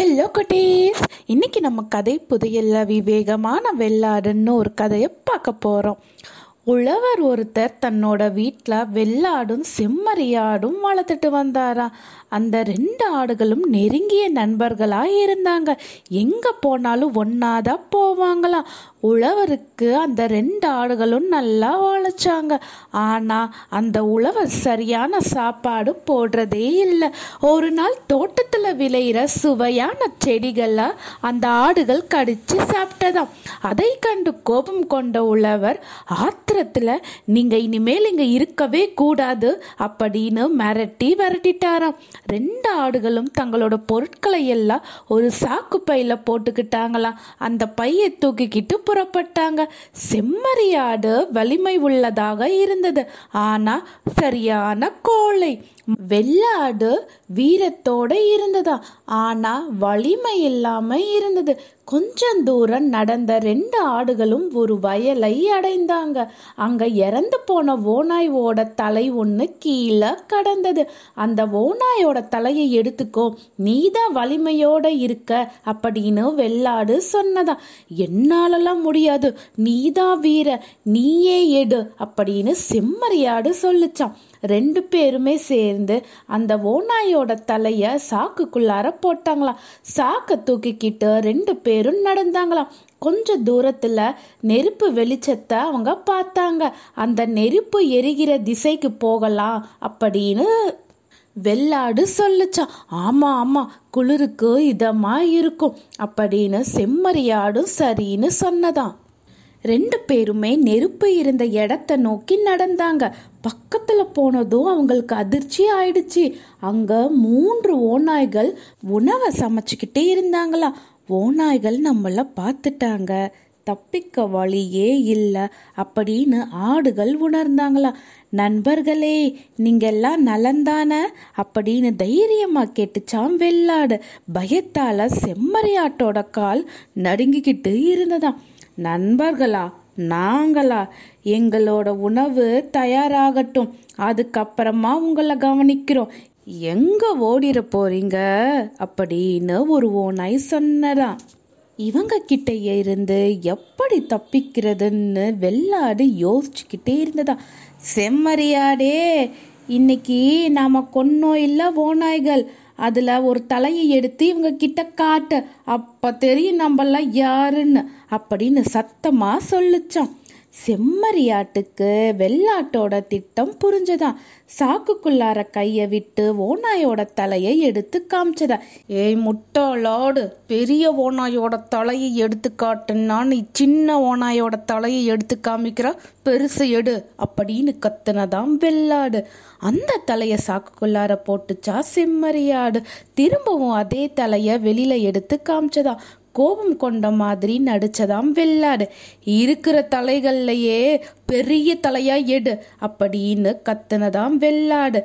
Hello குட்டீஸ் இன்னைக்கு நம்ம கதை புதையல்ல விவேகமான வெள்ளாடுன்னு ஒரு கதையை பார்க்க போகிறோம் உழவர் ஒருத்தர் தன்னோட வீட்டில் வெள்ளாடும் செம்மறியாடும் வளர்த்துட்டு வந்தாரா. அந்த ரெண்டு ஆடுகளும் நெருங்கிய நண்பர்களாக இருந்தாங்க. எங்கே போனாலும் ஒன்றாதான் போவாங்களாம். உழவருக்கு அந்த ரெண்டு ஆடுகளும் நல்லா வளைச்சாங்க ஆனால் அந்த உழவர் சரியான சாப்பாடு போடுறதே இல்லை. ஒரு நாள் தோட்டத்தில் விளையிற சுவையான செடிகளை அந்த ஆடுகள் கடித்து சாப்பிட்டதாம். அதை கண்டு கோபம் கொண்ட உழவர் ஆத்திரத்தில் நீங்கள் இனிமேல் இங்கே இருக்கவே கூடாது அப்படின்னு மிரட்டி விரட்டிட்டாராம். ரெண்டு ஆடுகளும் தங்களோட பொருட்களை எல்லாம் ஒரு சாக்கு பையில் போட்டுக்கிட்டாங்களாம். அந்த பையை தூக்கிக்கிட்டு புறப்பட்டாங்க. செம்மறி ஆடு வலிமை உள்ளதாக இருந்தது. ஆனால் சரியான கோழை. வெள்ளாடு வீரத்தோட இருந்ததா? ஆனா வலிமை இல்லாம இருந்தது. கொஞ்சம் தூரம் நடந்த ரெண்டு ஆடுகளும் ஒரு வயலை அடைந்தாங்க. அங்க இறந்து போன ஓநாயோட தலை ஒன்று கீழே கடந்தது. அந்த ஓனாயோட தலையை எடுத்துக்கோ. நீதான் வலிமையோட இருக்க அப்படின்னு வெள்ளாடு சொன்னதா. என்னாலலாம் முடியாது. நீதான் வீர. நீயே எடு அப்படின்னு செம்மறியாடு சொல்லுச்சான் ரெண்டு பேருமே சேர்ந்து அந்த ஓநாயோட தலையை சாக்குக்குள்ளார போட்டாங்களாம். சாக்கை தூக்கிக்கிட்டு ரெண்டு பேரும் நடந்தாங்களாம். கொஞ்ச தூரத்தில் நெருப்பு வெளிச்சத்தை அவங்க பார்த்தாங்க. அந்த நெருப்பு எரிகிற திசைக்கு போகலாம் அப்படின்னு வெள்ளாடு சொல்லுச்சான் ஆமாம் ஆமாம் குளிருக்கு இதமாக இருக்கும் அப்படின்னு செம்மறியாடும் சரின்னு சொன்னதாம். ரெண்டு பேருமே நெருப்பு இருந்த இடத்த நோக்கி நடந்தாங்க. பக்கத்துல போனதும் அவங்களுக்கு அதிர்ச்சி ஆயிடுச்சு. அங்க மூன்று ஓநாய்கள் உணவை சமைச்சுக்கிட்டே இருந்தாங்களா. ஓநாய்கள் நம்மள பார்த்துட்டாங்க. தப்பிக்க வழியே இல்லை அப்படின்னு ஆடுகள் உணர்ந்தாங்களா. நண்பர்களே நீங்கெல்லாம் நலந்தானே அப்படின்னு தைரியமா கேட்டுச்சாம் வெள்ளாடு. பயத்தால செம்மறியாட்டோட கால் நடுங்கிக்கிட்டு இருந்ததாம். நண்பர்களா? நாங்களா? எங்களோட உணவு தயாராகட்டும். அதுக்கப்புறமா உங்களை கவனிக்கிறோம். எங்க ஓடிட போறீங்க? அப்படின்னு ஒரு ஓனாய் சொன்னதான். இவங்க கிட்ட இருந்து எப்படி தப்பிக்கிறதுன்னு வெள்ளாடு யோசிச்சுக்கிட்டே இருந்ததா செம்மறியாடே இன்னைக்கு நாம கொன்னோம் இல்லை ஓநாய்கள். அதுல ஒரு தலையை எடுத்து இவங்க கிட்ட காட்டு. அப்ப தெரியும் நம்மளாம் யாருன்னு. அப்படின்னு சத்தமா சொல்லுச்சான் செம்மறியாட்டுக்கு வெள்ளாட்டோட திட்டம் புரிஞ்சதா? சாக்குக்குள்ளார கையை விட்டு ஓனாயோட தலையை எடுத்து காமிச்சதா? ஏய் முட்டாளாடு பெரிய ஓனாயோட தலையை எடுத்து காட்டுன்னா நீ சின்ன ஓனாயோட தலையை எடுத்து காமிக்கிற? பெருசு எடு அப்படின்னு கத்துனதான் வெள்ளாடு. அந்த தலையை சாக்குக்குள்ளார போட்டுச்சா செம்மறியாடு. திரும்பவும் அதே தலையை வெளியில எடுத்து காமிச்சதா? கோபம் கொண்ட மாதிரி நடிச்சதாம் வெள்ளாடு இருக்கிற தலைகள்லையே பெரிய தலையா எடு அப்படின்னு கத்துனதாம் வெள்ளாடு.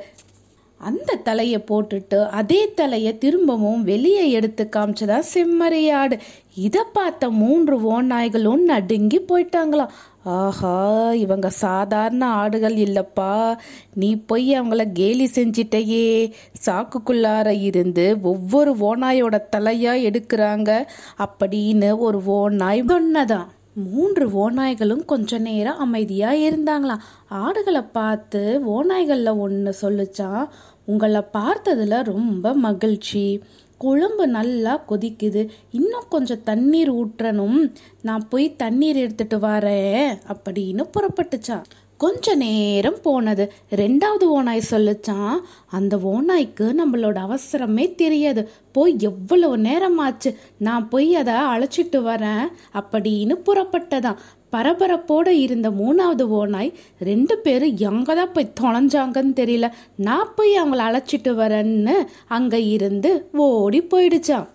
அந்த தலையை போட்டுட்டு அதே தலையை திரும்பவும் வெளியே எடுத்து காமிச்சதா செம்மறியாடு. இதை பார்த்த மூன்று ஓநாய்களும் நடுங்கி போயிட்டாங்களாம். ஆஹா இவங்க சாதாரண ஆடுகள் இல்லப்பா. நீ போய் அவங்கள கேலி செஞ்சிட்டையே. சாக்குக்குள்ளார இருந்து ஒவ்வொரு ஓநாயோட தலையா எடுக்கிறாங்க. அப்படின்னு ஒரு ஓநாய் சொன்னதான். மூன்று ஓநாய்களும் கொஞ்ச நேரம் அமைதியாக இருந்தாங்களாம். ஆடுகளை பார்த்து ஓநாய்களில் ஒன்று சொல்லுச்சான் உங்களை பார்த்ததில் ரொம்ப மகிழ்ச்சி. குழம்பு நல்லா கொதிக்குது. இன்னும் கொஞ்சம் தண்ணீர் ஊற்றணும். நான் போய் தண்ணீர் எடுத்துட்டு வரேன் அப்படின்னு புறப்பட்டுச்சான் கொஞ்ச நேரம் போனது. ரெண்டாவது ஓநாய் சொல்லுச்சான் அந்த ஓநாய்க்கு நம்மளோட அவசரமே தெரியாது. போய் எவ்வளவு நேரம் ஆச்சு நான் போய் அதை அழைச்சிட்டு வரேன் அப்படின்னு புறப்பட்டதான் பரபரப்போடு இருந்த மூணாவது ஓனாய் ரெண்டு பேரும் எங்கே தான் போய் தொலைஞ்சாங்கன்னு தெரியல. நான் போய் அவங்கள அழைச்சிட்டு வரேன்னு அங்கே இருந்து ஓடி போயிடுச்சான்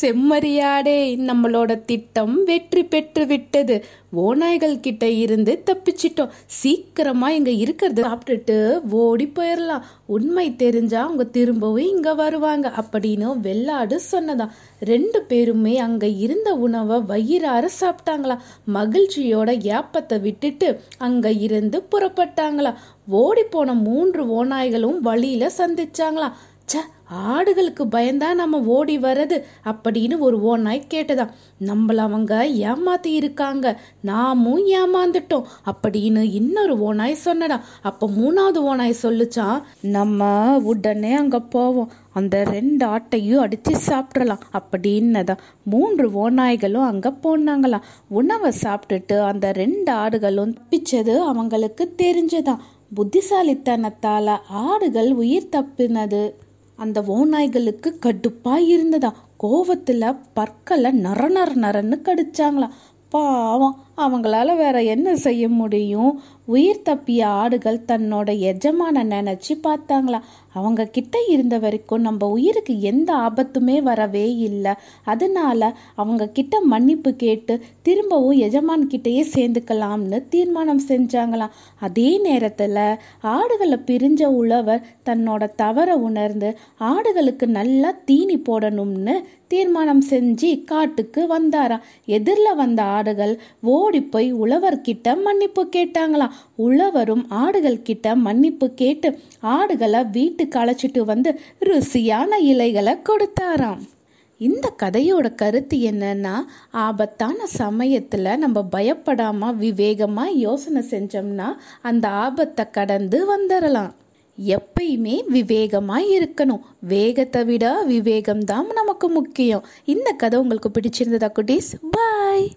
செம்மறியாடே நம்மளோட திட்டம் வெற்றி பெற்று விட்டது. ஓநாய்கள் கிட்ட இருந்து தப்பிச்சிட்டோம். சீக்கிரமா இங்க இருக்கிறது. சாப்பிட்டுட்டு ஓடி போயிடலாம் உண்மை தெரிஞ்சா அவங்க திரும்பவும் இங்க வருவாங்க அப்படின்னு வெள்ளாடு சொன்னதாம் ரெண்டு பேருமே அங்க இருந்த உணவை வயிறார சாப்பிட்டாங்களாம். மகிழ்ச்சியோட ஏப்பத்தை விட்டுட்டு அங்க இருந்து புறப்பட்டாங்களாம். ஓடி போன மூன்று ஓநாய்களும் வழியில சந்திச்சாங்களாம். ச ஆடுகளுக்கு பயந்தா நம்ம ஓடி வர்றது அப்படின்னு ஒரு ஓநாய் கேட்டதாம். நம்மள அவங்க ஏமாத்தி இருக்காங்க. நாமும் ஏமாந்துட்டோம் அப்படின்னு இன்னொரு ஓநாய் சொன்னடா அப்ப மூணாவது ஓநாய் சொல்லுச்சான் நம்ம உடனே அங்க போவோம். அந்த ரெண்டு ஆட்டையும் அடித்து சாப்பிட்றலாம் அப்படின்னதான் மூன்று ஓநாய்களும் அங்கே போனாங்களாம். உணவை சாப்பிட்டுட்டு அந்த ரெண்டு ஆடுகளும் பிச்சது அவங்களுக்கு தெரிஞ்சதான் புத்திசாலித்தனத்தால் ஆடுகள் உயிர் தப்பினது. அந்த ஓநாய்களுக்கு கடுப்பாக இருந்ததா. கோவத்துல பற்களை நர நர நரன்னு கடிச்சாங்களாம். பாவம். அவங்களால வேற என்ன செய்ய முடியும்? உயிர் தப்பிய ஆடுகள் தன்னோட எஜமான நினைச்சு பார்த்தாங்களா? அவங்க கிட்ட இருந்த வரைக்கும் நம்ம உயிருக்கு எந்த ஆபத்துமே வரவே இல்லை. அதனால அவங்க கிட்ட மன்னிப்பு கேட்டு திரும்பவும் எஜமான் கிட்டேயே சேர்ந்துக்கலாம்னு தீர்மானம் செஞ்சாங்களாம் அதே நேரத்தில் ஆடுகளை பிரிஞ்ச உழவர் தன்னோட தவற உணர்ந்து ஆடுகளுக்கு நல்லா தீனி போடணும்னு தீர்மானம் செஞ்சு காட்டுக்கு வந்தாராம் எதிரில் வந்த ஆடுகள் ஓடி போய் உழவர்கிட்ட மன்னிப்பு கேட்டாங்களாம். உழவரும் ஆடுகள் கிட்ட மன்னிப்பு கேட்டு ஆடுகளை வீட்டுக்கு அழைச்சிட்டு வந்து ருசியான இலைகளை கொடுத்தாராம். இந்த கதையோட கருத்து என்னன்னா ஆபத்தான சமயத்தில் நம்ம பயப்படாமல் விவேகமாக யோசனை செஞ்சோம்னா அந்த ஆபத்தை கடந்து வந்துடலாம் எப்பயுமே விவேகமாக இருக்கணும். வேகத்தை விட விவேகம் தான் நமக்கு முக்கியம். இந்த கதை உங்களுக்கு பிடிச்சிருந்ததா குட்டீஸ்? பாய்!